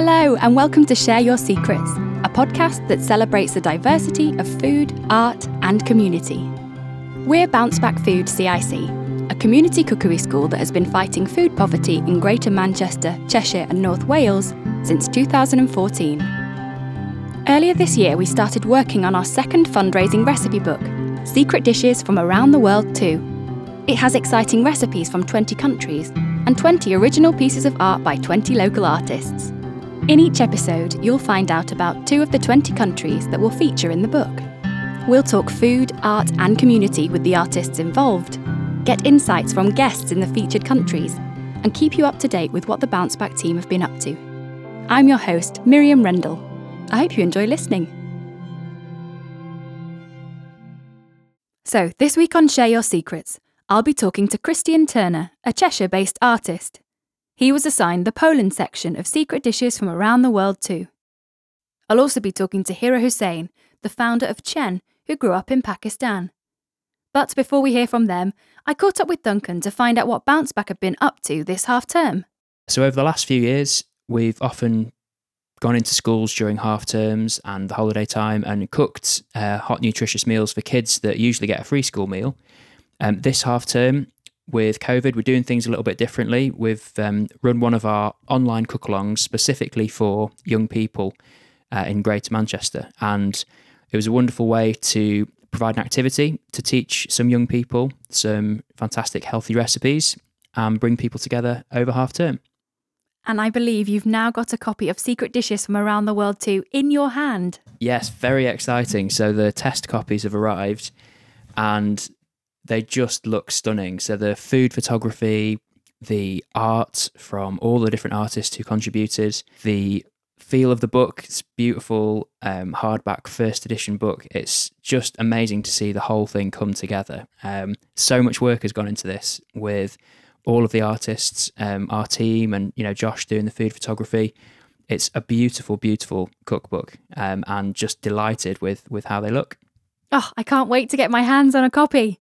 Hello, and welcome to Share Your Secrets, a podcast that celebrates the diversity of food, art, and community. We're Bounce Back Food CIC, a community cookery school that has been fighting food poverty in Greater Manchester, Cheshire, and North Wales since 2014. Earlier this year, we started working on our second fundraising recipe book, Secret Dishes from Around the World Too. It has exciting recipes from 20 countries and 20 original pieces of art by 20 local artists. In each episode, you'll find out about two of the 20 countries that will feature in the book. We'll talk food, art, and community with the artists involved, get insights from guests in the featured countries, and keep you up to date with what the Bounce Back team have been up to. I'm your host, Miriam Rendell. I hope you enjoy listening. So, this week on Share Your Secrets, I'll be talking to Christian Turner, a Cheshire based artist. He was assigned the Poland section of secret dishes from around the world too. I'll also be talking to Hera Hussain, the founder of Chayn, who grew up in Pakistan. But before we hear from them, I caught up with Duncan to find out what Bounce Back have been up to this half term. So, over the last few years, we've often gone into schools during half terms and the holiday time and cooked uh, hot, nutritious meals for kids that usually get a free school meal. Um, this half term, with COVID, we're doing things a little bit differently. We've um, run one of our online cook alongs specifically for young people uh, in Greater Manchester. And it was a wonderful way to provide an activity to teach some young people some fantastic healthy recipes and bring people together over half term. And I believe you've now got a copy of Secret Dishes from Around the World too in your hand. Yes, very exciting. So the test copies have arrived and they just look stunning. So the food photography, the art from all the different artists who contributed, the feel of the book, it's beautiful um, hardback first edition book. It's just amazing to see the whole thing come together. Um, so much work has gone into this with all of the artists, um, our team, and you know Josh doing the food photography. It's a beautiful, beautiful cookbook, um, and just delighted with with how they look. Oh, I can't wait to get my hands on a copy.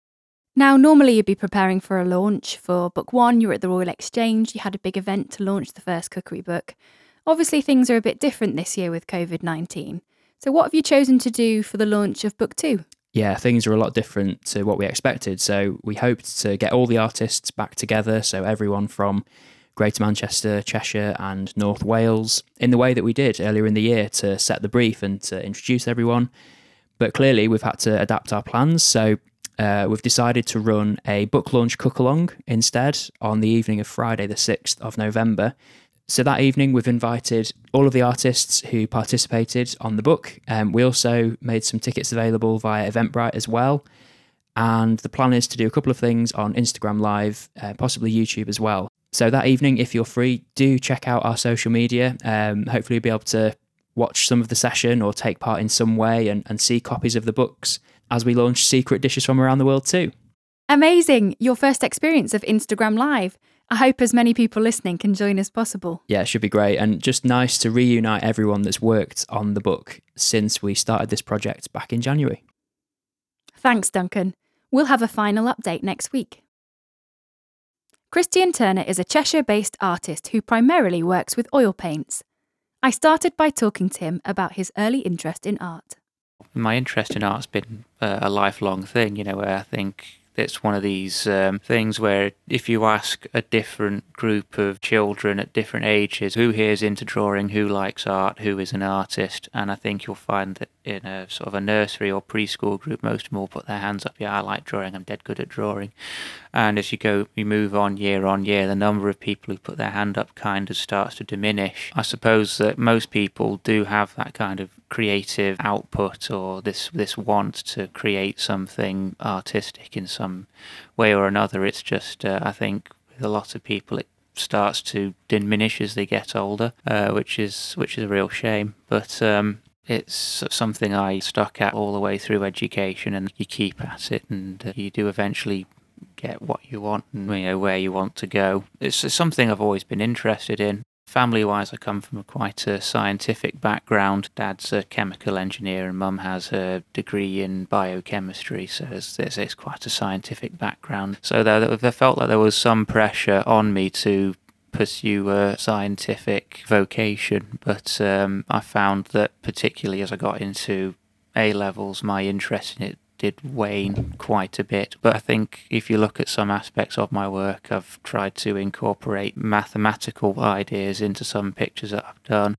Now, normally you'd be preparing for a launch. For book one, you were at the Royal Exchange, you had a big event to launch the first cookery book. Obviously, things are a bit different this year with COVID 19. So, what have you chosen to do for the launch of book two? Yeah, things are a lot different to what we expected. So, we hoped to get all the artists back together. So, everyone from Greater Manchester, Cheshire, and North Wales in the way that we did earlier in the year to set the brief and to introduce everyone. But clearly, we've had to adapt our plans. So, uh, we've decided to run a book launch cook along instead on the evening of Friday, the 6th of November. So that evening, we've invited all of the artists who participated on the book. Um, we also made some tickets available via Eventbrite as well. And the plan is to do a couple of things on Instagram Live, uh, possibly YouTube as well. So that evening, if you're free, do check out our social media. Um, hopefully, you'll be able to watch some of the session or take part in some way and, and see copies of the books as we launch secret dishes from around the world too. Amazing! Your first experience of Instagram Live. I hope as many people listening can join as possible. Yeah, it should be great. And just nice to reunite everyone that's worked on the book since we started this project back in January. Thanks, Duncan. We'll have a final update next week. Christian Turner is a Cheshire based artist who primarily works with oil paints. I started by talking to him about his early interest in art my interest in art's been uh, a lifelong thing, you know, where I think it's one of these um, things where if you ask a different group of children at different ages who here is into drawing, who likes art, who is an artist, and I think you'll find that in a sort of a nursery or preschool group, most of them will put their hands up. Yeah, I like drawing. I'm dead good at drawing. And as you go, you move on year on year, the number of people who put their hand up kind of starts to diminish. I suppose that most people do have that kind of creative output or this this want to create something artistic in some way or another. It's just uh, I think with a lot of people it starts to diminish as they get older, uh, which is which is a real shame. But um, it's something I stuck at all the way through education, and you keep at it, and uh, you do eventually get what you want and you know where you want to go. It's something I've always been interested in. Family wise, I come from a quite a scientific background. Dad's a chemical engineer, and mum has a degree in biochemistry, so it's, it's, it's quite a scientific background. So there, there felt like there was some pressure on me to pursue a scientific vocation, but um, I found that particularly as I got into A levels, my interest in it did wane quite a bit. But I think if you look at some aspects of my work, I've tried to incorporate mathematical ideas into some pictures that I've done.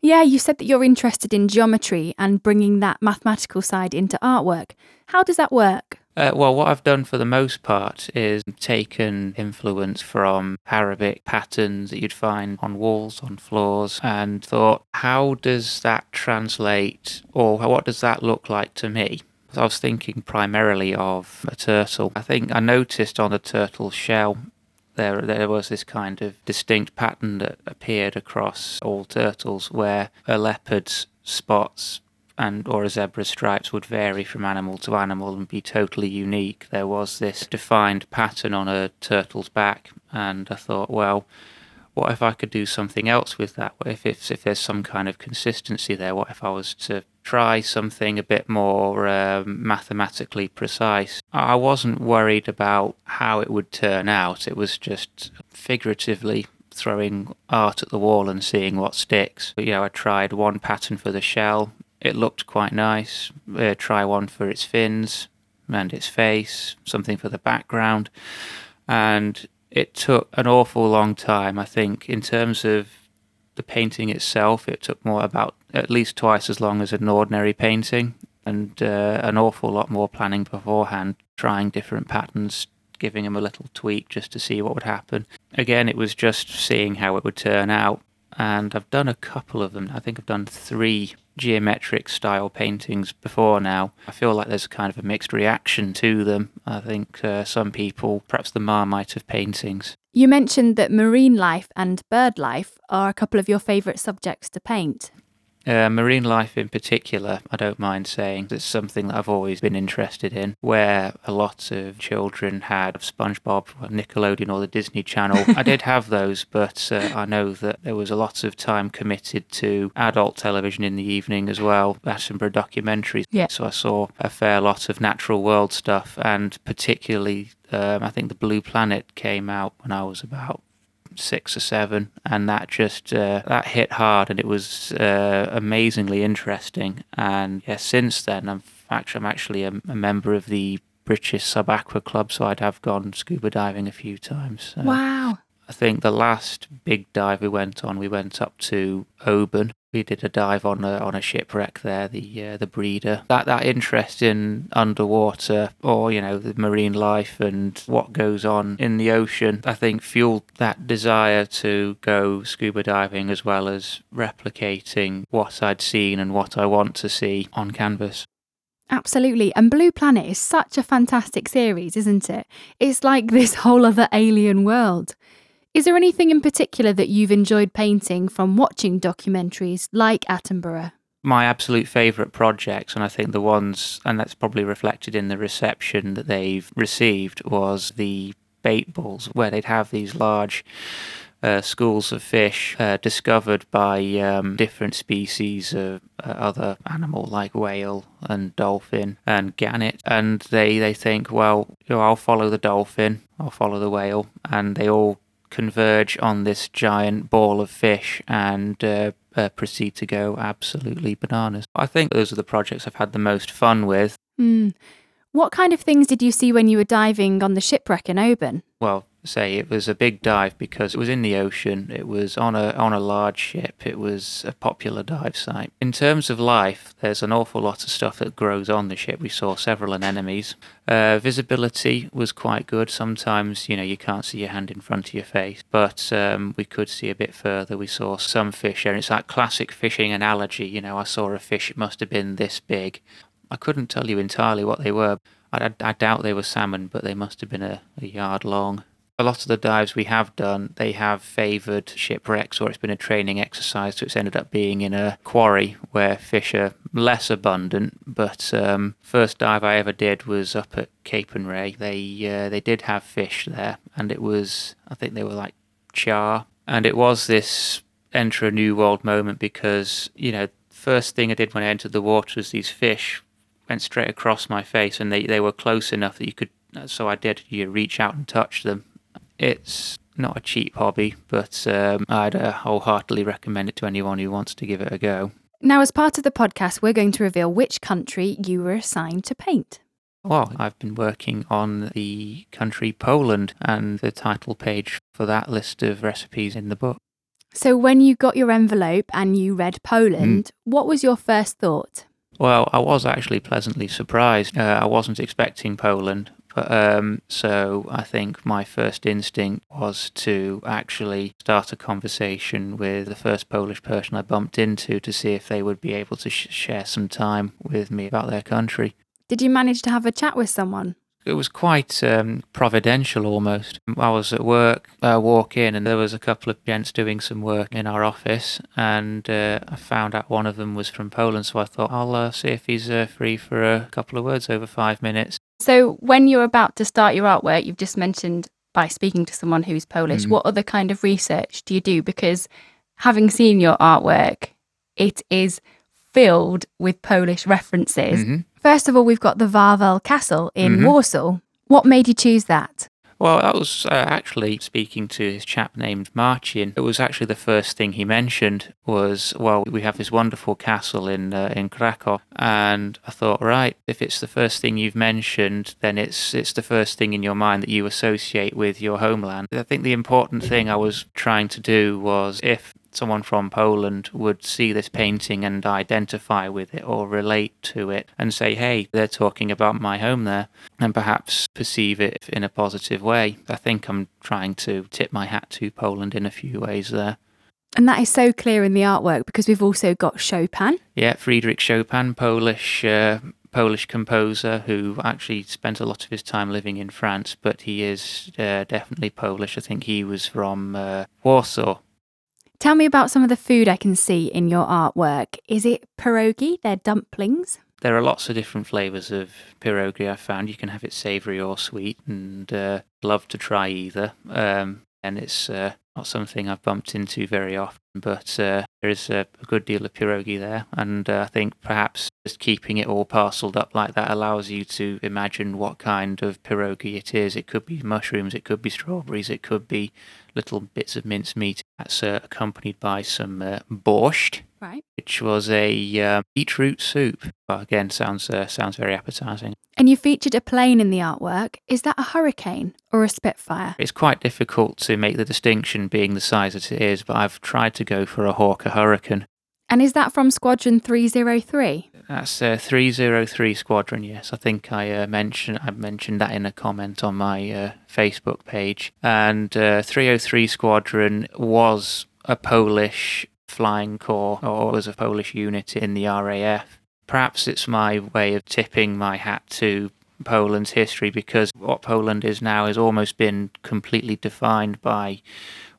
Yeah, you said that you're interested in geometry and bringing that mathematical side into artwork. How does that work? Uh, well, what I've done for the most part is taken influence from Arabic patterns that you'd find on walls, on floors, and thought, how does that translate, or what does that look like to me? I was thinking primarily of a turtle. I think I noticed on the turtle's shell there there was this kind of distinct pattern that appeared across all turtles where a leopard's spots and or a zebra's stripes would vary from animal to animal and be totally unique. There was this defined pattern on a turtle's back and I thought, well, what if I could do something else with that? What if, if, if there's some kind of consistency there? What if I was to try something a bit more um, mathematically precise? I wasn't worried about how it would turn out. It was just figuratively throwing art at the wall and seeing what sticks. But, you know, I tried one pattern for the shell. It looked quite nice. Uh, try one for its fins and its face, something for the background. And it took an awful long time. I think in terms of the painting itself, it took more about at least twice as long as an ordinary painting, and uh, an awful lot more planning beforehand, trying different patterns, giving them a little tweak just to see what would happen. Again, it was just seeing how it would turn out, and I've done a couple of them. I think I've done three geometric style paintings before now. I feel like there's kind of a mixed reaction to them. I think uh, some people, perhaps the Marmite of paintings. You mentioned that marine life and bird life are a couple of your favourite subjects to paint. Uh, marine life in particular, I don't mind saying, it's something that I've always been interested in. Where a lot of children had SpongeBob, Nickelodeon, or the Disney Channel. I did have those, but uh, I know that there was a lot of time committed to adult television in the evening as well, Attenborough documentaries. Yeah. So I saw a fair lot of natural world stuff, and particularly, um, I think The Blue Planet came out when I was about six or seven, and that just uh, that hit hard, and it was uh, amazingly interesting. And yeah, since then, I'm actually I'm actually a, a member of the British Sub Aqua Club, so I'd have gone scuba diving a few times. Uh, wow. I think the last big dive we went on, we went up to Oban. We did a dive on a on a shipwreck there, the uh, the Breda. That that interest in underwater or you know the marine life and what goes on in the ocean, I think fueled that desire to go scuba diving as well as replicating what I'd seen and what I want to see on canvas. Absolutely. And Blue Planet is such a fantastic series, isn't it? It's like this whole other alien world. Is there anything in particular that you've enjoyed painting from watching documentaries like Attenborough? My absolute favourite projects, and I think the ones, and that's probably reflected in the reception that they've received, was the bait balls, where they'd have these large uh, schools of fish uh, discovered by um, different species of uh, other animal like whale and dolphin and gannet, and they they think, well, you know, I'll follow the dolphin, I'll follow the whale, and they all converge on this giant ball of fish and uh, uh, proceed to go absolutely bananas. I think those are the projects I've had the most fun with. Mm. What kind of things did you see when you were diving on the shipwreck in Oban? Well, say it was a big dive because it was in the ocean. It was on a on a large ship. It was a popular dive site. In terms of life, there's an awful lot of stuff that grows on the ship. We saw several anemones. Uh, visibility was quite good. Sometimes you know you can't see your hand in front of your face, but um, we could see a bit further. We saw some fish, and it's that classic fishing analogy. You know, I saw a fish. It must have been this big. I couldn't tell you entirely what they were. I, I, doubt they were salmon, but they must have been a, a yard long a lot of the dives we have done, they have favoured shipwrecks or it's been a training exercise, so it's ended up being in a quarry where fish are less abundant. But um, first dive I ever did was up at Capernwray. They uh, they did have fish there, and it was I think they were like char, and it was this enter a new world moment because you know first thing I did when I entered the water was these fish went straight across my face, and they they were close enough that you could. So I did. You reach out and touch them, it's not a cheap hobby, but um, I'd uh, wholeheartedly recommend it to anyone who wants to give it a go. Now, as part of the podcast, we're going to reveal which country you were assigned to paint. Well, I've been working on the country Poland and the title page for that list of recipes in the book. So, when you got your envelope and you read Poland, what was your first thought? Well, I was actually pleasantly surprised. Uh, I wasn't expecting Poland. But, um, so I think my first instinct was to actually start a conversation with the first Polish person I bumped into to see if they would be able to sh- share some time with me about their country. Did you manage to have a chat with someone? It was quite um, providential almost. I was at work, I walk in, and there was a couple of gents doing some work in our office, and uh, I found out one of them was from Poland. So I thought I'll uh, see if he's uh, free for a couple of words over five minutes. So, when you're about to start your artwork, you've just mentioned by speaking to someone who's Polish. Mhm. What other kind of research do you do? Because having seen your artwork, it is filled with Polish references. Mhm. First of all, we've got the Wawel Castle in Mhm. Warsaw. What made you choose that? Well, I was uh, actually speaking to this chap named Marcin. It was actually the first thing he mentioned was, well, we have this wonderful castle in uh, in Krakow, and I thought, right, if it's the first thing you've mentioned, then it's it's the first thing in your mind that you associate with your homeland. I think the important thing I was trying to do was if someone from Poland would see this painting and identify with it or relate to it and say, hey, they're talking about my home there, and perhaps perceive it in a positive way. I think I'm trying to tip my hat to Poland in a few ways there. And that is so clear in the artwork because we've also got Chopin. Yeah, Friedrich Chopin, Polish. Uh, Polish composer who actually spent a lot of his time living in France, but he is uh, definitely Polish. I think he was from uh, Warsaw. Tell me about some of the food I can see in your artwork. Is it pierogi? They're dumplings. There are lots of different flavors of pierogi I've found. You can have it savory or sweet, and uh, love to try either. Um, and it's uh, not something I've bumped into very often, but uh, there is a, a good deal of pierogi there. And uh, I think perhaps just keeping it all parcelled up like that allows you to imagine what kind of pierogi it is. It could be mushrooms, it could be strawberries, it could be little bits of minced meat. That's uh, accompanied by some uh, borscht, Right. which was a uh, beetroot soup. Well, again, sounds uh, sounds very appetizing. And you featured a plane in the artwork. Is that a hurricane or a Spitfire? It's quite difficult to make the distinction being the size that it is, but I've tried to go for a Hawker Hurricane. And is that from Squadron 303? That's uh, 303 Squadron, yes. I think I uh, mentioned I mentioned that in a comment on my uh, Facebook page. And uh, 303 Squadron was a Polish flying corps, or was a Polish unit in the RAF. Perhaps it's my way of tipping my hat to Poland's history because what Poland is now has almost been completely defined by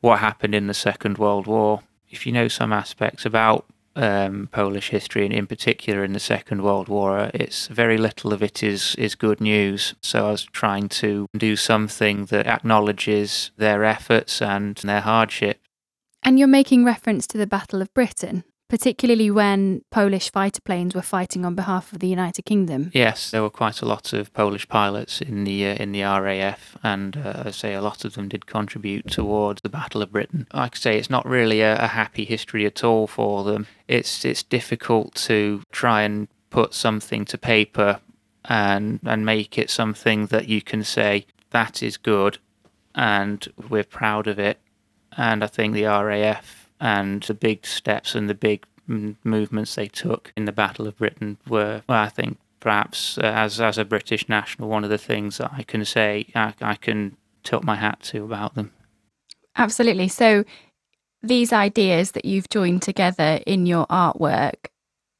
what happened in the Second World War. If you know some aspects about um, Polish history, and in particular in the Second World War, it's very little of it is is good news. So I was trying to do something that acknowledges their efforts and their hardship. And you're making reference to the Battle of Britain, particularly when Polish fighter planes were fighting on behalf of the United Kingdom. Yes, there were quite a lot of Polish pilots in the uh, in the RAF, and uh, I say a lot of them did contribute towards the Battle of Britain. Like I say, it's not really a, a happy history at all for them. It's it's difficult to try and put something to paper and and make it something that you can say that is good, and we're proud of it. And I think the RAF and the big steps and the big movements they took in the Battle of Britain were, well, I think, perhaps uh, as as a British national, one of the things that I can say I, I can tilt my hat to about them. Absolutely. So, these ideas that you've joined together in your artwork,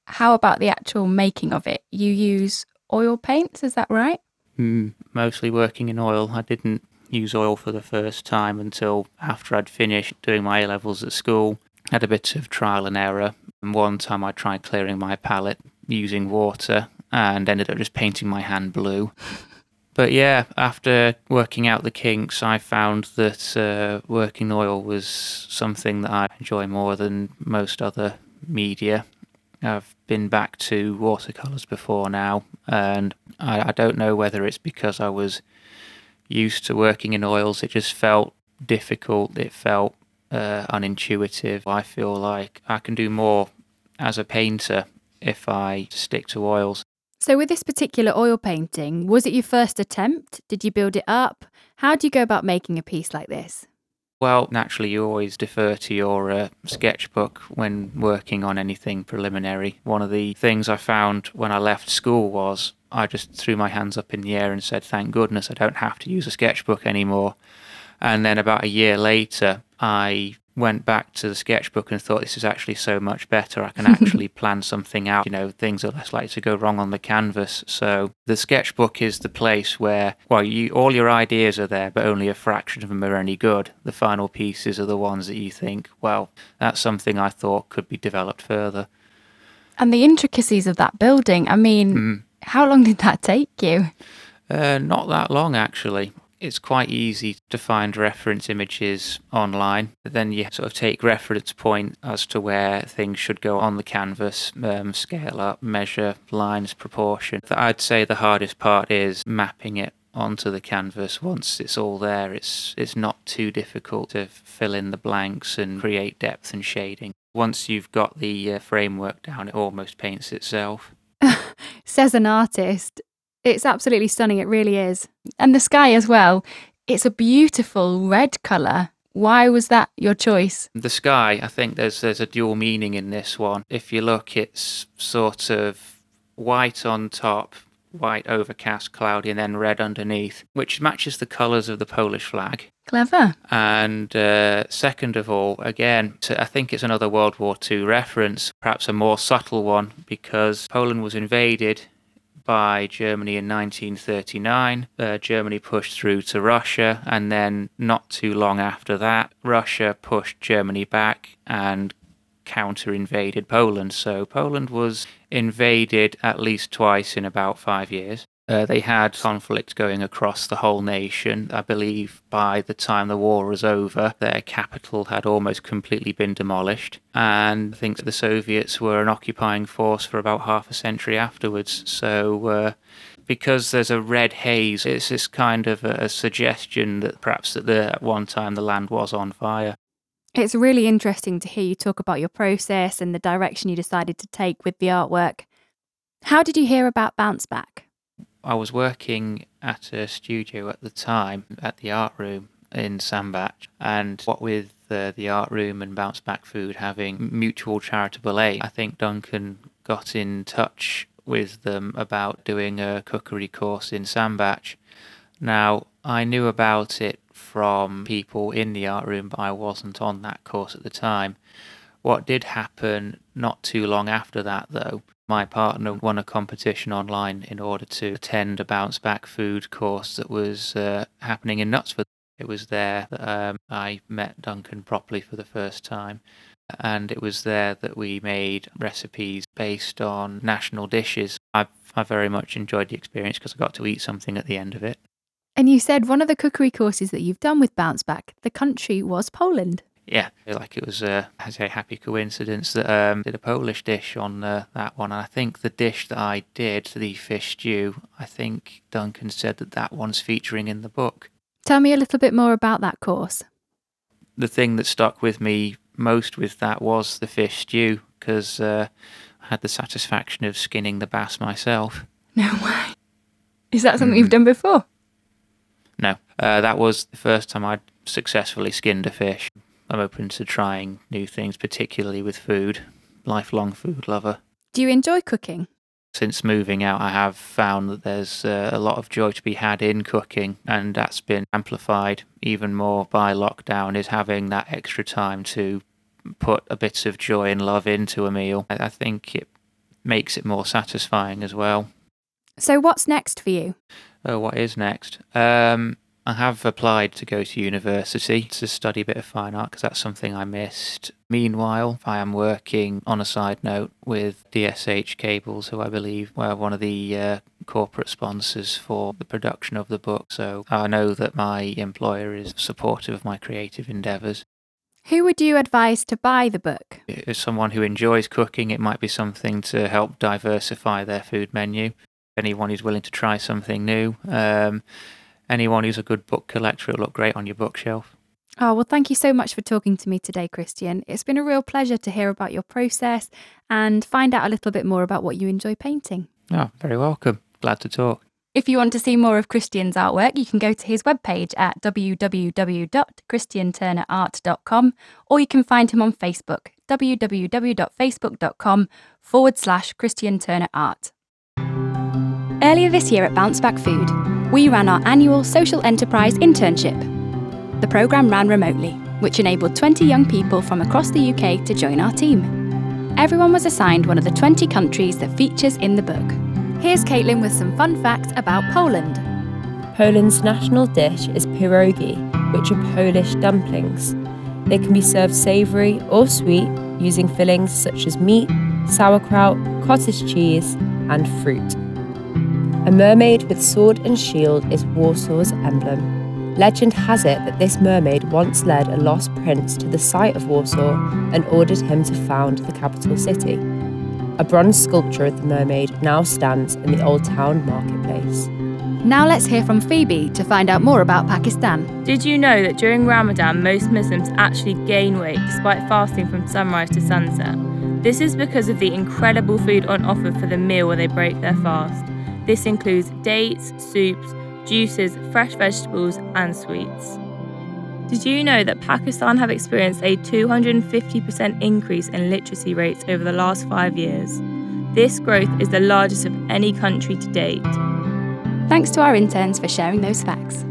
how about the actual making of it? You use oil paints, is that right? Mm, mostly working in oil. I didn't use oil for the first time until after I'd finished doing my A levels at school. Had a bit of trial and error. And one time I tried clearing my palette using water and ended up just painting my hand blue. But yeah, after working out the kinks, I found that uh, working oil was something that I enjoy more than most other media. I've been back to watercolours before now, and I, I don't know whether it's because I was used to working in oils. It just felt difficult. It felt uh, unintuitive. I feel like I can do more as a painter if I stick to oils. So, with this particular oil painting, was it your first attempt? Did you build it up? How do you go about making a piece like this? Well, naturally, you always defer to your uh, sketchbook when working on anything preliminary. One of the things I found when I left school was I just threw my hands up in the air and said, Thank goodness I don't have to use a sketchbook anymore. And then about a year later, I went back to the sketchbook and thought this is actually so much better. I can actually plan something out. You know, things are less likely to go wrong on the canvas. So the sketchbook is the place where, well, you all your ideas are there, but only a fraction of them are any good. The final pieces are the ones that you think, well, that's something I thought could be developed further. And the intricacies of that building. I mean, mm. How long did that take you? Uh, not that long, actually it's quite easy to find reference images online. Then you sort of take reference point as to where things should go on the canvas, um, scale up, measure lines, proportion. I'd say the hardest part is mapping it onto the canvas once it's all there it's it's not too difficult to fill in the blanks and create depth and shading once you've got the uh, framework down it almost paints itself says an artist it's absolutely stunning. It really is. And the sky as well. It's a beautiful red colour. Why was that your choice? The sky, I think there's there's a dual meaning in this one. If you look, it's sort of white on top, white overcast, cloudy, and then red underneath, which matches the colours of the Polish flag. Clever. And uh, second of all, again, I think it's another World War II reference, perhaps a more subtle one, because Poland was invaded by Germany in 1939. Uh, Germany pushed through to Russia, and then not too long after that, Russia pushed Germany back and counter invaded Poland. So Poland was invaded at least twice in about five years. Uh, they had conflict going across the whole nation. I believe by the time the war was over, their capital had almost completely been demolished. And I think the Soviets were an occupying force for about half a century afterwards. So, uh, because there's a red haze, it's this kind of a, a suggestion that perhaps at, the, at one time the land was on fire. It's really interesting to hear you talk about your process and the direction you decided to take with the artwork. How did you hear about Bounce Back? I was working at a studio at the time at the art room in Sandbach, and what with the, the art room and Bounce Back Food having mutual charitable aid, I think Duncan got in touch with them about doing a cookery course in Sandbach. Now, I knew about it from people in the art room, but I wasn't on that course at the time. What did happen not too long after that, though, my partner won a competition online in order to attend a bounce back food course that was uh, happening in Knutsford. It was there that um, I met Duncan properly for the first time. And it was there that we made recipes based on national dishes. I, I very much enjoyed the experience because I got to eat something at the end of it. And you said one of the cookery courses that you've done with Bounce Back, the country was Poland yeah, like it was a, a happy coincidence that um, did a Polish dish on uh, that one. And I think the dish that I did, the fish stew, I think Duncan said that that one's featuring in the book. Tell me a little bit more about that course. The thing that stuck with me most with that was the fish stew because uh, I had the satisfaction of skinning the bass myself. No way. Is that something mm. you've done before? Uh, that was the first time I'd successfully skinned a fish. I'm open to trying new things, particularly with food. Lifelong food lover. Do you enjoy cooking? Since moving out, I have found that there's uh, a lot of joy to be had in cooking, and that's been amplified even more by lockdown. Is having that extra time to put a bit of joy and love into a meal. I think it makes it more satisfying as well. So, what's next for you? Oh, what is next? Um, I have applied to go to university to study a bit of fine art because that's something I missed. Meanwhile, I am working on a side note with DSH Cables, who I believe were one of the uh, corporate sponsors for the production of the book. So I know that my employer is supportive of my creative endeavours. Who would you advise to buy the book? As someone who enjoys cooking, it might be something to help diversify their food menu. Anyone who's willing to try something new. Um, anyone who's a good book collector, it'll look great on your bookshelf. Oh, well, thank you so much for talking to me today, Christian. It's been a real pleasure to hear about your process and find out a little bit more about what you enjoy painting. Oh, very welcome. Glad to talk. If you want to see more of Christian's artwork, you can go to his webpage at www.christianturnerart.com or you can find him on Facebook, www.facebook.com forward slash Christian Turner Art. Earlier this year at Bounce Back Food, we ran our annual social enterprise internship. The programme ran remotely, which enabled 20 young people from across the UK to join our team. Everyone was assigned one of the 20 countries that features in the book. Here's Caitlin with some fun facts about Poland. Poland's national dish is pierogi, which are Polish dumplings. They can be served savoury or sweet using fillings such as meat, sauerkraut, cottage cheese, and fruit. A mermaid with sword and shield is Warsaw's emblem. Legend has it that this mermaid once led a lost prince to the site of Warsaw and ordered him to found the capital city. A bronze sculpture of the mermaid now stands in the Old Town marketplace. Now let's hear from Phoebe to find out more about Pakistan. Did you know that during Ramadan, most Muslims actually gain weight despite fasting from sunrise to sunset? This is because of the incredible food on offer for the meal where they break their fast. This includes dates, soups, juices, fresh vegetables, and sweets. Did you know that Pakistan have experienced a 250% increase in literacy rates over the last five years? This growth is the largest of any country to date. Thanks to our interns for sharing those facts.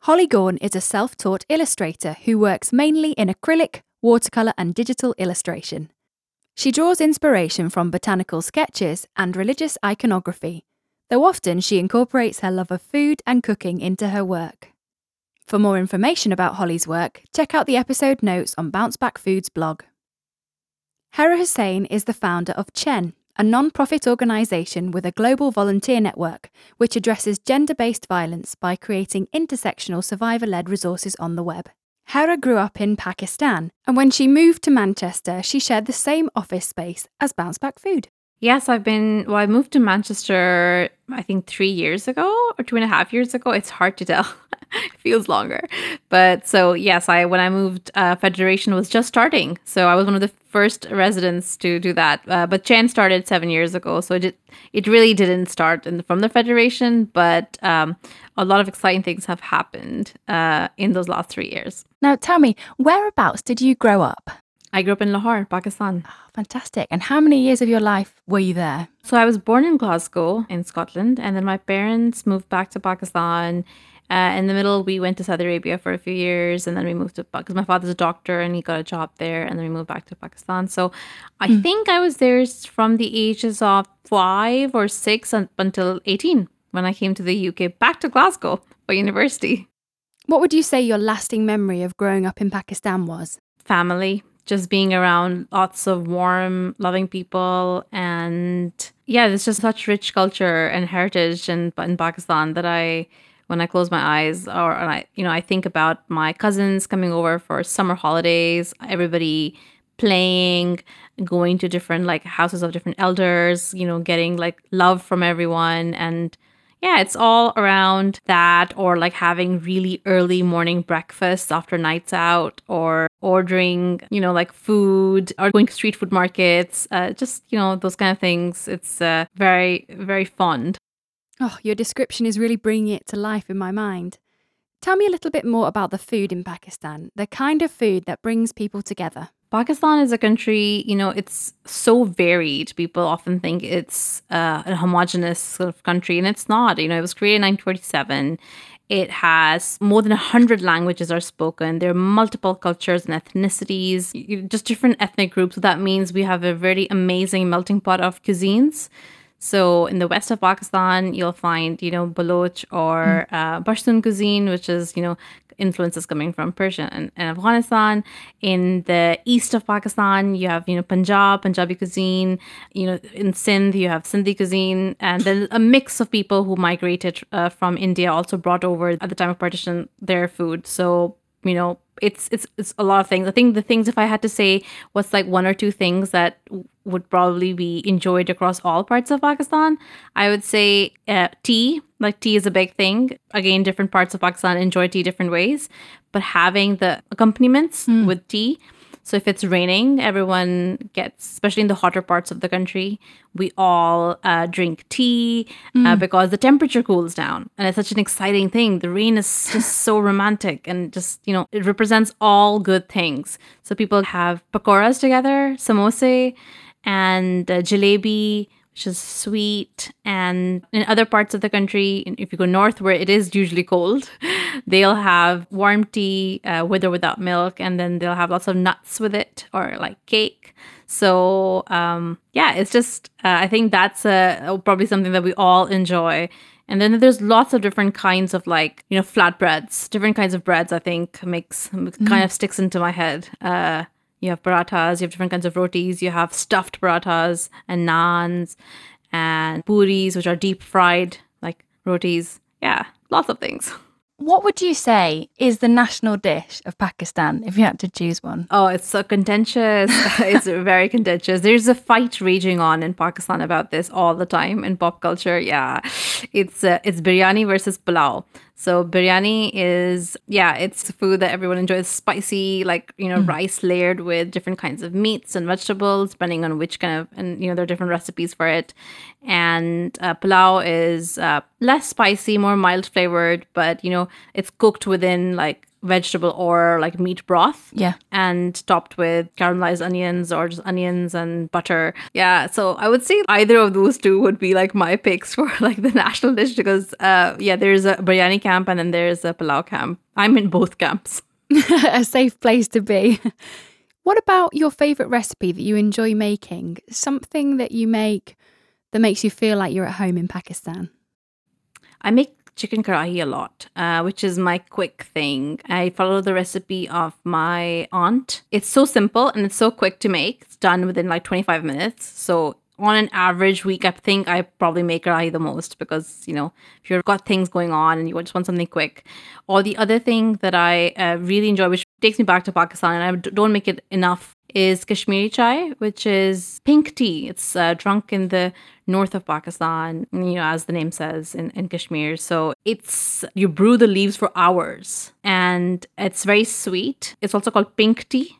Holly Gorn is a self taught illustrator who works mainly in acrylic, watercolour, and digital illustration. She draws inspiration from botanical sketches and religious iconography, though often she incorporates her love of food and cooking into her work. For more information about Holly's work, check out the episode notes on Bounceback Foods blog. Hera Hussain is the founder of Chayn, a non profit organisation with a global volunteer network which addresses gender based violence by creating intersectional survivor led resources on the web. Hera grew up in Pakistan, and when she moved to Manchester, she shared the same office space as Bounce Back Food. Yes, I've been, well, I moved to Manchester, I think three years ago or two and a half years ago. It's hard to tell. feels longer. But so, yes, I, when I moved, uh, Federation was just starting. So I was one of the first residents to do that. Uh, but Chayn started seven years ago. So it, did, it really didn't start in, from the Federation, but um, a lot of exciting things have happened uh, in those last three years. Now, tell me, whereabouts did you grow up? I grew up in Lahore, Pakistan. Oh, fantastic. And how many years of your life were you there? So I was born in Glasgow, in Scotland, and then my parents moved back to Pakistan. Uh, in the middle, we went to Saudi Arabia for a few years, and then we moved to Pakistan because my father's a doctor and he got a job there, and then we moved back to Pakistan. So I mm. think I was there from the ages of five or six until 18 when I came to the UK, back to Glasgow for university. What would you say your lasting memory of growing up in Pakistan was? Family, just being around lots of warm, loving people. And yeah, there's just such rich culture and heritage in, in Pakistan that I, when I close my eyes or I, you know, I think about my cousins coming over for summer holidays, everybody playing, going to different like houses of different elders, you know, getting like love from everyone and yeah, it's all around that or like having really early morning breakfast after nights out or ordering, you know, like food or going to street food markets, uh, just, you know, those kind of things. It's uh, very, very fond. Oh, your description is really bringing it to life in my mind. Tell me a little bit more about the food in Pakistan, the kind of food that brings people together. Pakistan is a country, you know, it's so varied. People often think it's uh, a homogenous sort of country, and it's not. You know, it was created in 1947. It has more than 100 languages are spoken. There are multiple cultures and ethnicities, just different ethnic groups. That means we have a very amazing melting pot of cuisines. So in the west of Pakistan, you'll find, you know, Baloch or mm. uh, Pashtun cuisine, which is, you know, influences coming from Persian and, and, Afghanistan. In the east of Pakistan, you have, you know, Punjab, Punjabi cuisine. You know, in Sindh, you have Sindhi cuisine. And then a mix of people who migrated uh, from India also brought over at the time of partition their food. So, you know, it's it's it's a lot of things. I think the things if I had to say what's like one or two things that would probably be enjoyed across all parts of Pakistan, I would say uh, tea. Like tea is a big thing. Again, different parts of Pakistan enjoy tea different ways, but having the accompaniments with tea. So if it's raining, everyone gets, especially in the hotter parts of the country, we all uh, drink tea uh, because the temperature cools down, and it's such an exciting thing. The rain is just so romantic, and just you know, it represents all good things. So people have pakoras together, samosa, and uh, jalebi, is sweet. And in other parts of the country, if you go north where it is usually cold, they'll have warm tea uh, with or without milk, and then they'll have lots of nuts with it or like cake. So um, yeah, it's just uh, I think that's uh, probably something that we all enjoy. And then there's lots of different kinds of like you know flatbreads, different kinds of breads. I think makes kind of sticks into my head. Uh, you have parathas, you have different kinds of rotis, you have stuffed parathas and naans and puris, which are deep fried like rotis. Yeah, lots of things. What would you say is the national dish of Pakistan if you had to choose one? Oh, it's so contentious. it's very contentious. There's a fight raging on in Pakistan about this all the time in pop culture. Yeah, it's uh, it's biryani versus pulao. So biryani is yeah, it's food that everyone enjoys. Spicy, like you know, rice layered with different kinds of meats and vegetables, depending on which kind of and you know there are different recipes for it. And uh, pulao is uh, less spicy, more mild flavored, but you know it's cooked within like vegetable or like meat broth Yeah. and topped with caramelized onions or just onions and butter. Yeah, so I would say either of those two would be like my picks for like the national dish because uh yeah, there's a biryani camp and then there's a pulao camp. I'm in both camps. a safe place to be. What about your favourite recipe that you enjoy making? Something that you make that makes you feel like you're at home in Pakistan? I make chicken karahi a lot, uh, which is my quick thing. I follow the recipe of my aunt. It's so simple and it's so quick to make. It's done within like 25 minutes. So on an average week, I think I probably make karahi the most because, you know, if you've got things going on and you just want something quick. Or the other thing that I uh, really enjoy, which takes me back to Pakistan and I don't make it enough, is Kashmiri chai, which is pink tea. It's uh, drunk in the north of Pakistan, you know, as the name says in, in Kashmir. So it's, you brew the leaves for hours and it's very sweet. It's also called pink tea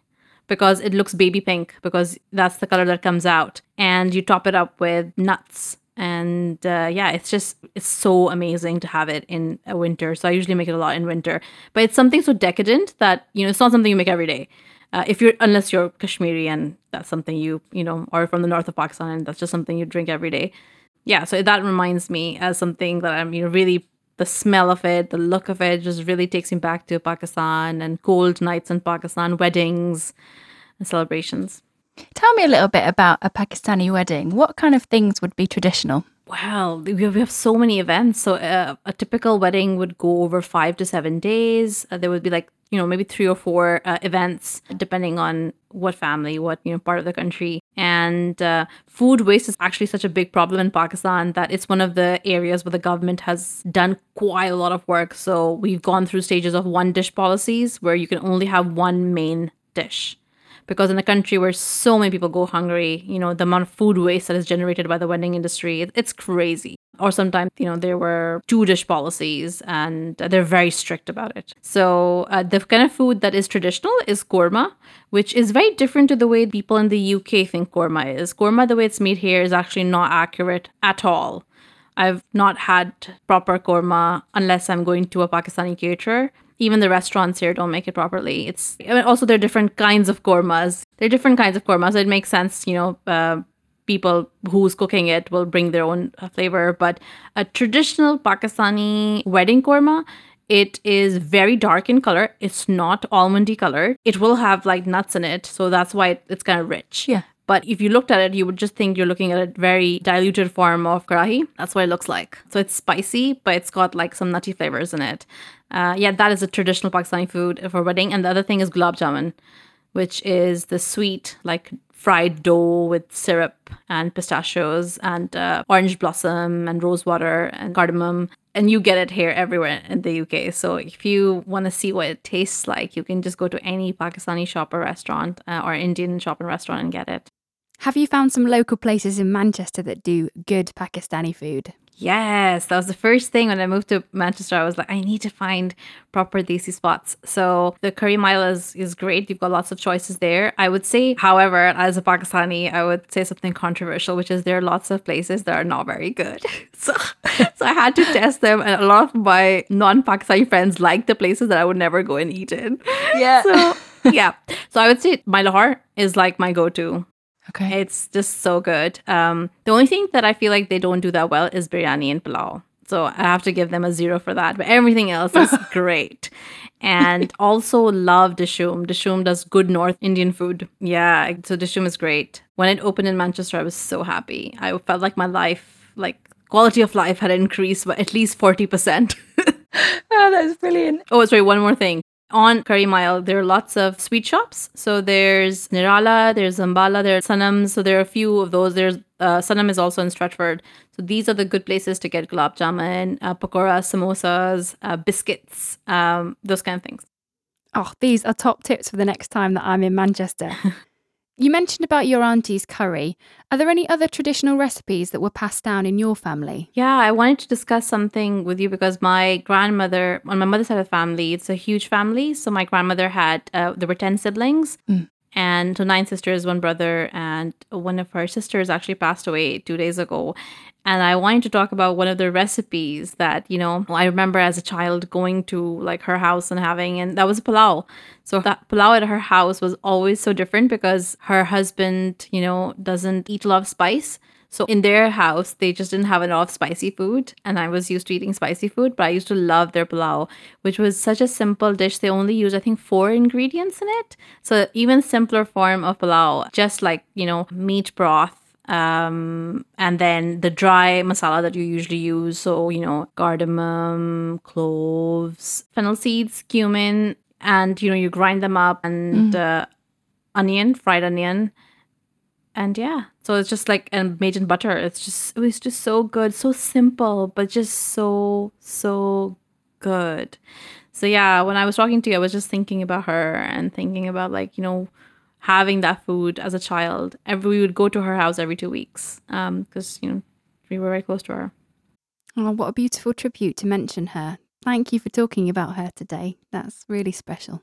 because it looks baby pink because that's the color that comes out. And you top it up with nuts. And uh, yeah, it's just, it's so amazing to have it in a winter. So I usually make it a lot in winter. But it's something so decadent that, you know, it's not something you make every day. Uh, if you're, unless you're Kashmiri and that's something you, you know, or from the north of Pakistan and that's just something you drink every day. Yeah, so that reminds me as something that I'm, you know, really the smell of it, the look of it just really takes me back to Pakistan and cold nights in Pakistan, weddings and celebrations. Tell me a little bit about a Pakistani wedding. What kind of things would be traditional? Well, we have, we have so many events. So uh, a typical wedding would go over five to seven days. Uh, there would be like you know maybe three or four uh, events depending on what family, what you know part of the country. And uh, food waste is actually such a big problem in Pakistan that it's one of the areas where the government has done quite a lot of work. So we've gone through stages of one dish policies where you can only have one main dish because in a country where so many people go hungry, you know, the amount of food waste that is generated by the wedding industry it's crazy. Or sometimes, you know, there were two dish policies and they're very strict about it. So uh, the kind of food that is traditional is korma, which is very different to the way people in the UK think korma is. Korma, the way it's made here, is actually not accurate at all. I've not had proper korma unless I'm going to a Pakistani caterer. Even the restaurants here don't make it properly. It's I mean, also there are different kinds of kormas. There are different kinds of kormas. It makes sense, you know. Uh, people who's cooking it will bring their own uh, flavor. But a traditional Pakistani wedding korma, it is very dark in color. It's not almondy colored. It will have like nuts in it, so that's why it's kind of rich. Yeah. But if you looked at it, you would just think you're looking at a very diluted form of karahi. That's what it looks like. So it's spicy, but it's got like some nutty flavors in it. Uh, yeah, that is a traditional Pakistani food for wedding. And the other thing is gulab jamun, which is the sweet, like fried dough with syrup and pistachios and uh, orange blossom and rose water and cardamom. and you get it here everywhere in the UK. So if you want to see what it tastes like, you can just go to any Pakistani shop or restaurant uh, or Indian shop and restaurant and get it. Have you found some local places in Manchester that do good Pakistani food? Yes, that was the first thing when I moved to Manchester. I was like, I need to find proper desi spots. So the curry mile is, is great. You've got lots of choices there. I would say, however, as a Pakistani, I would say something controversial, which is there are lots of places that are not very good. So, so I had to test them, and a lot of my non-Pakistani friends like the places that I would never go and eat in. Yeah. So yeah. So I would say my Lahore is like my go-to. Okay. It's just so good. Um, the only thing that I feel like they don't do that well is biryani and pulao. So I have to give them a zero for that. But everything else is great. And also love Dishoom. Dishoom does good North Indian food. Yeah, so Dishoom is great. When it opened in Manchester, I was so happy. I felt like my life, like quality of life had increased by at least 40%. Oh, that's brilliant. Oh, sorry, one more thing. On Curry Mile, there are lots of sweet shops. So there's Nirala, there's Zambala, there's Sanam. So there are a few of those. There's uh, Sanam is also in Stratford. So these are the good places to get gulab jamun, uh, pakora, samosas, uh, biscuits, um, those kind of things. Oh, these are top tips for the next time that I'm in Manchester. you mentioned about your auntie's curry. Are there any other traditional recipes that were passed down in your family? Yeah, I wanted to discuss something with you because my grandmother, on my mother's side of the family, it's a huge family. So my grandmother had, uh, there were 10 siblings. Mm. And so nine sisters, one brother, and one of her sisters actually passed away two days ago. And I wanted to talk about one of the recipes that, you know, I remember as a child going to like her house and having, and that was pulao. So that pulao at her house was always so different because her husband, you know, doesn't eat a lot of spice. So in their house, they just didn't have enough spicy food. And I was used to eating spicy food, but I used to love their pulao, which was such a simple dish. They only used I think, four ingredients in it. So even simpler form of pulao, just like, you know, meat broth. Um, and then the dry masala that you usually use. So, you know, cardamom, cloves, fennel seeds, cumin, and, you know, you grind them up and uh, onion, fried onion and yeah so it's just like and made in butter it's just it was just so good so simple but just so so good so yeah when i was talking to you i was just thinking about her and thinking about like you know having that food as a child every we would go to her house every two weeks um because you know we were very close to her Oh, what a beautiful tribute to mention her. Thank you for talking about her today. That's really special.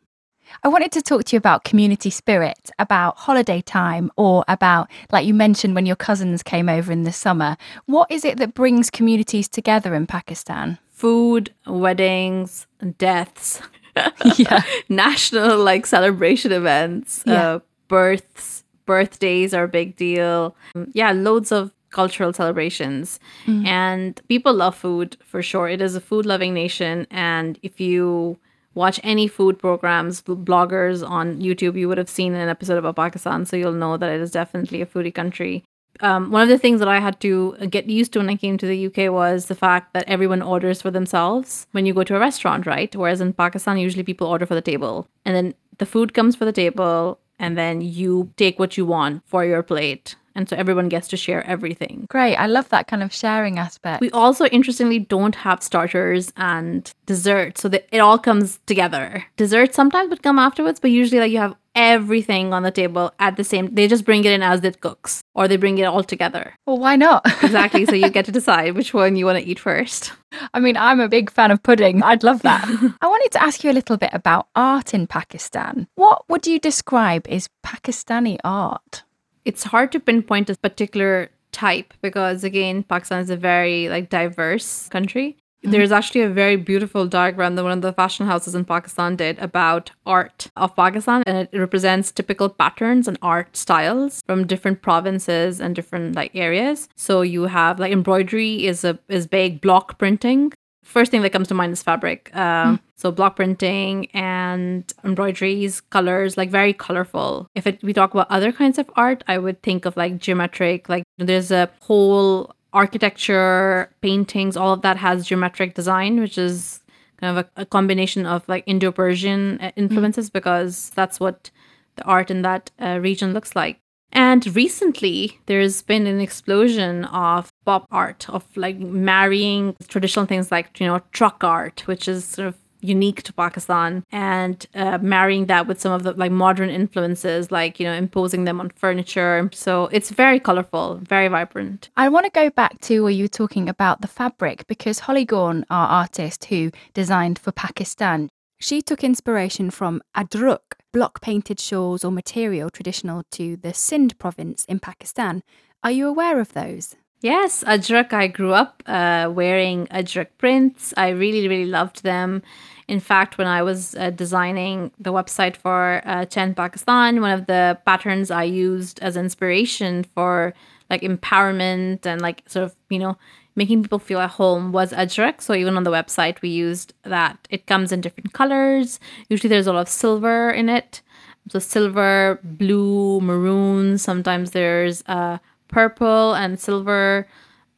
I wanted to talk to you about community spirit, about holiday time, or about, like you mentioned, when your cousins came over in the summer. What is it that brings communities together in Pakistan? food weddings deaths Yeah. national like celebration events Yeah. uh, births birthdays are a big deal Um, yeah loads of cultural celebrations and people love food for sure it is a food loving nation and if you watch any food programs bloggers on youtube you would have seen an episode about pakistan so you'll know that it is definitely a foodie country um, one of the things that I had to get used to when I came to the UK was the fact that everyone orders for themselves when you go to a restaurant, right? Whereas in Pakistan, usually people order for the table. And then the food comes for the table, and then you take what you want for your plate. And so everyone gets to share everything. Great. I love that kind of sharing aspect. We also, interestingly, don't have starters and desserts, so that it all comes together. Dessert sometimes would come afterwards, but usually, like you have everything on the table at the same. They just bring it in as it cooks, or they bring it all together. well, why not? Exactly. so you get to decide which one you want to eat first. I mean, I'm a big fan of pudding. I'd love that. I wanted to ask you a little bit about art in Pakistan. What would you describe as Pakistani art? It's hard to pinpoint a particular type because again, Pakistan is a very like diverse country. There's actually a very beautiful diagram that one of the fashion houses in Pakistan did about art of Pakistan and it represents typical patterns and art styles from different provinces and different like areas. So you have like embroidery is a is big block printing first thing that comes to mind is fabric. Um, So block printing and embroideries, colors, like very colorful. If it, we talk about other kinds of art, I would think of like geometric. Like there's a whole architecture, paintings, all of that has geometric design, which is kind of a, a combination of like Indo-Persian uh, influences because that's what the art in that uh, region looks like. And recently, there's been an explosion of pop art, of like marrying traditional things like, you know, truck art, which is sort of unique to Pakistan, and uh, marrying that with some of the like modern influences, like, you know, imposing them on furniture. So it's very colorful, very vibrant. I want to go back to where you were talking about the fabric because Holly Gorn, our artist who designed for Pakistan, she took inspiration from Ajrak, block painted shawls or material traditional to the Sindh province in Pakistan. Are you aware of those? Yes, Ajrak. I grew up uh, wearing Ajrak prints. I really, really loved them. In fact, when I was uh, designing the website for uh, Chayn Pakistan, one of the patterns I used as inspiration for like empowerment and like sort of, you know, making people feel at home was Ajrak. So even on the website, we used that. It comes in different colors. Usually there's a lot of silver in it. So silver, blue, maroon. Sometimes there's uh, purple and silver.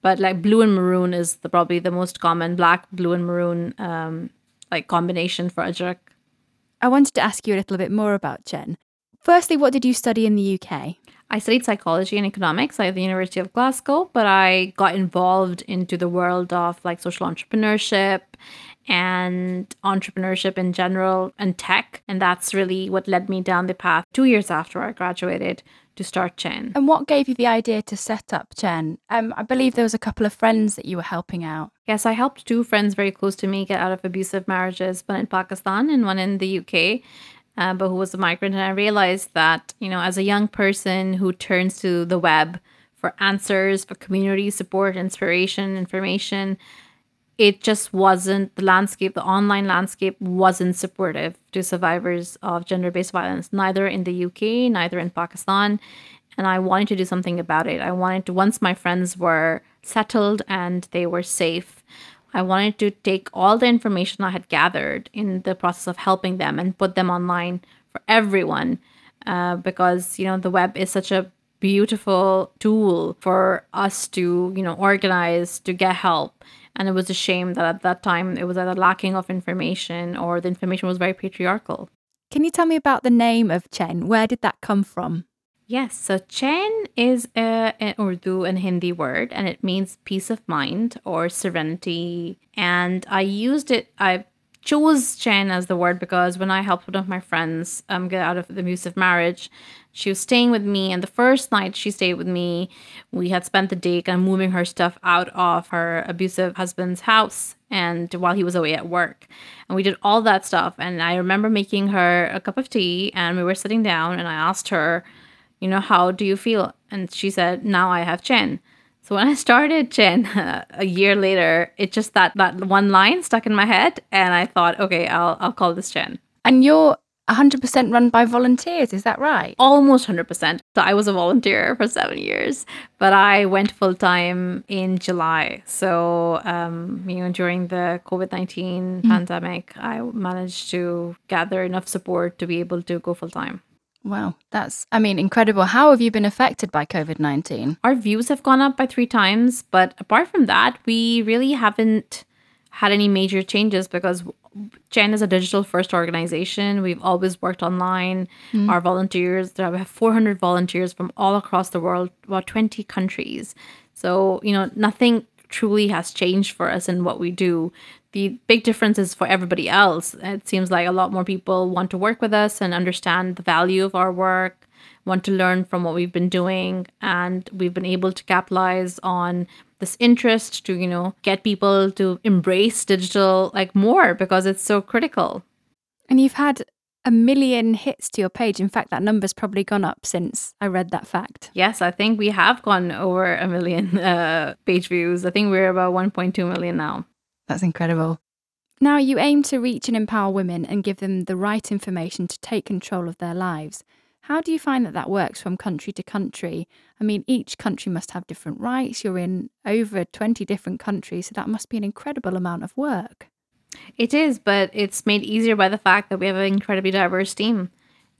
But like blue and maroon is the, probably the most common. Black, blue, and maroon um, like combination for Ajrak. I wanted to ask you a little bit more about Chayn. Firstly, what did you study in the UK? I studied psychology and economics at the University of Glasgow, but I got involved into the world of like social entrepreneurship and entrepreneurship in general and tech. And that's really what led me down the path two years after I graduated to start Chayn. And what gave you the idea to set up Chayn? Um, I believe there was a couple of friends that you were helping out. Yes, I helped two friends very close to me get out of abusive marriages, one in Pakistan and one in the UK uh, but who was a migrant. And I realized that, you know, as a young person who turns to the web for answers, for community support, inspiration, information, it just wasn't the landscape, the online landscape wasn't supportive to survivors of gender based violence, neither in the UK, neither in Pakistan. And I wanted to do something about it. I wanted to, once my friends were settled and they were safe, I wanted to take all the information I had gathered in the process of helping them and put them online for everyone uh, because, you know, the web is such a beautiful tool for us to, you know, organize, to get help. And it was a shame that at that time it was either lacking of information or the information was very patriarchal. Can you tell me about the name of Chayn? Where did that come from? Yes, so Chayn is a, an Urdu and Hindi word, and it means peace of mind or serenity. And I used it. I chose Chayn as the word because when I helped one of my friends um, get out of the abusive marriage, she was staying with me. And the first night she stayed with me, we had spent the day kind of moving her stuff out of her abusive husband's house and while he was away at work and we did all that stuff and i remember making her a cup of tea and we were sitting down and i asked her you know, how do you feel? And she said, now I have Chayn. So when I started Chayn uh, a year later, it just that that one line stuck in my head, and I thought, okay, I'll I'll call this Chayn. And you're 100% run by volunteers, is that right? Almost 100%. So I was a volunteer for seven years, but I went full time in July. So, um, you know, during the COVID 19 mm. pandemic, I managed to gather enough support to be able to go full time. Wow, that's, I mean, incredible. How have you been affected by COVID 19? Our views have gone up by three times, but apart from that, we really haven't had any major changes because Chayn is a digital first organization. We've always worked online. Mm. Our volunteers, we have 400 volunteers from all across the world, about 20 countries. So, you know, nothing truly has changed for us in what we do the big difference is for everybody else. It seems like a lot more people want to work with us and understand the value of our work, want to learn from what we've been doing, and we've been able to capitalize on this interest to, you know, get people to embrace digital like more because it's so critical. And you've had a million hits to your page. In fact, that number's probably gone up since I read that fact. Yes, I think we have gone over a million uh, page views. I think we're about 1.2 million now. That's incredible. Now, you aim to reach and empower women and give them the right information to take control of their lives. How do you find that that works from country to country? I mean, each country must have different rights. You're in over 20 different countries, so that must be an incredible amount of work. It is, but it's made easier by the fact that we have an incredibly diverse team.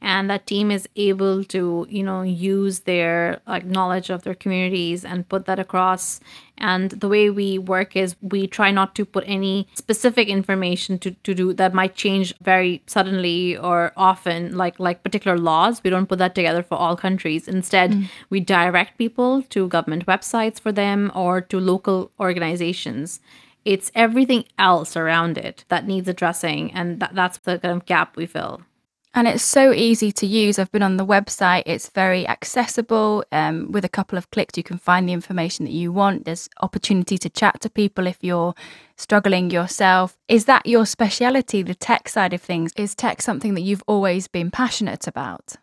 And that team is able to you know use their like knowledge of their communities and put that across. And the way we work is we try not to put any specific information to, to do that might change very suddenly or often like like particular laws. We don't put that together for all countries. Instead mm. we direct people to government websites for them or to local organizations. It's everything else around it that needs addressing and that, that's the kind of gap we fill and it's so easy to use. I've been on the website, it's very accessible. Um, with a couple of clicks, you can find the information that you want. There's opportunity to chat to people if you're struggling yourself. Is that your speciality, the tech side of things? Is tech something that you've always been passionate about?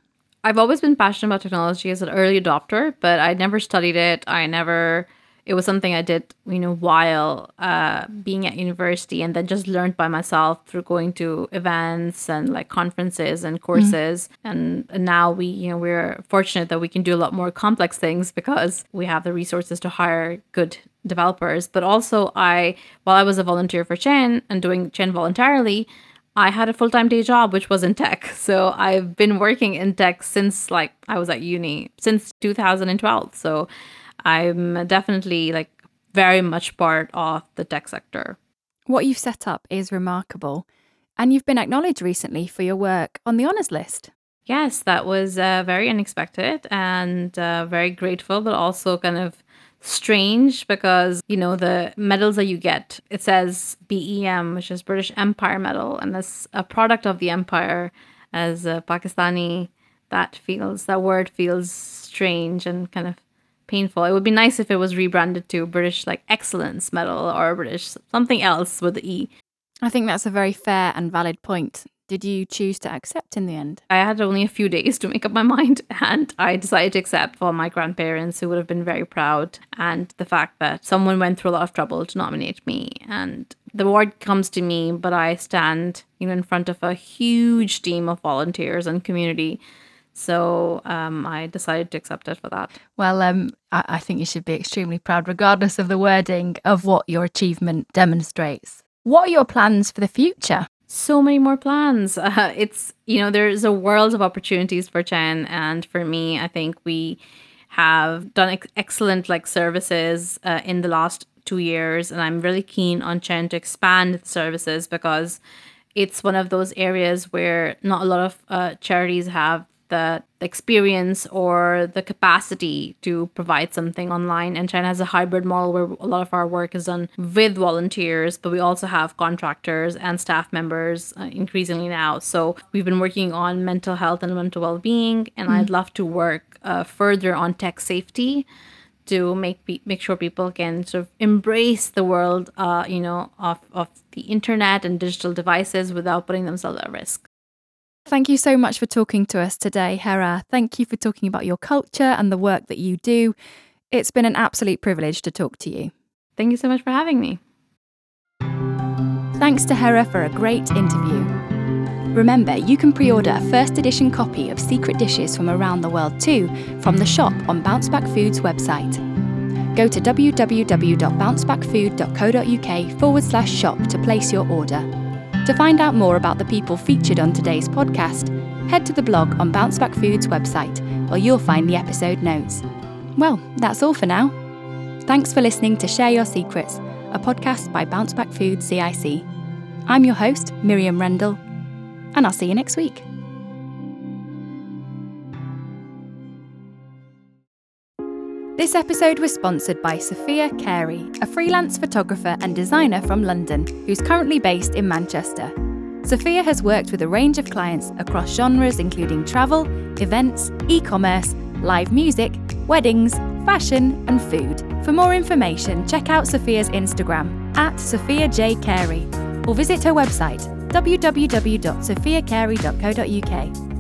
I've always been passionate about technology as an early adopter, but I never studied it. I never it was something I did, you know, while uh, being at university, and then just learned by myself through going to events and like conferences and courses. Mm-hmm. And, and now we, you know, we're fortunate that we can do a lot more complex things because we have the resources to hire good developers. But also, I, while I was a volunteer for Chayn and doing Chayn voluntarily, I had a full time day job, which was in tech. So I've been working in tech since like I was at uni, since 2012. So I'm definitely like very much part of the tech sector. What you've set up is remarkable. And you've been acknowledged recently for your work on the honours list. Yes, that was uh, very unexpected and uh, very grateful, but also kind of strange because, you know, the medals that you get, it says BEM, which is British Empire Medal, and that's a product of the empire as a Pakistani. That feels, that word feels strange and kind of painful. It would be nice if it was rebranded to British like Excellence Medal or British something else with the E. I think that's a very fair and valid point. Did you choose to accept in the end? I had only a few days to make up my mind, and I decided to accept for my grandparents, who would have been very proud, and the fact that someone went through a lot of trouble to nominate me. And the award comes to me, but I stand, you know, in front of a huge team of volunteers and community so um, I decided to accept it for that. Well, um, I, I think you should be extremely proud, regardless of the wording of what your achievement demonstrates. What are your plans for the future? So many more plans. Uh, it's, you know, there's a world of opportunities for Chayn. And for me, I think we have done ex- excellent like services uh, in the last two years. And I'm really keen on Chayn to expand services because it's one of those areas where not a lot of uh, charities have the experience or the capacity to provide something online. And Chayn has a hybrid model where a lot of our work is done with volunteers, but we also have contractors and staff members uh, increasingly now. So we've been working on mental health and mental well being, and mm. I'd love to work uh, further on tech safety to make make sure people can sort of embrace the world, uh, you know, of, of the internet and digital devices without putting themselves at risk. Thank you so much for talking to us today, Hera. Thank you for talking about your culture and the work that you do. It's been an absolute privilege to talk to you. Thank you so much for having me. Thanks to Hera for a great interview. Remember, you can pre order a first edition copy of Secret Dishes from Around the World too from the shop on Bounceback Foods website. Go to www.bouncebackfood.co.uk forward slash shop to place your order. To find out more about the people featured on today's podcast, head to the blog on Bounceback Foods website, where you'll find the episode notes. Well, that's all for now. Thanks for listening to Share Your Secrets, a podcast by Bounceback Foods CIC. I'm your host, Miriam Rendell, and I'll see you next week. This episode was sponsored by Sophia Carey, a freelance photographer and designer from London who's currently based in Manchester. Sophia has worked with a range of clients across genres including travel, events, e commerce, live music, weddings, fashion, and food. For more information, check out Sophia's Instagram at Sophia J. Carey or visit her website www.sophiacarey.co.uk.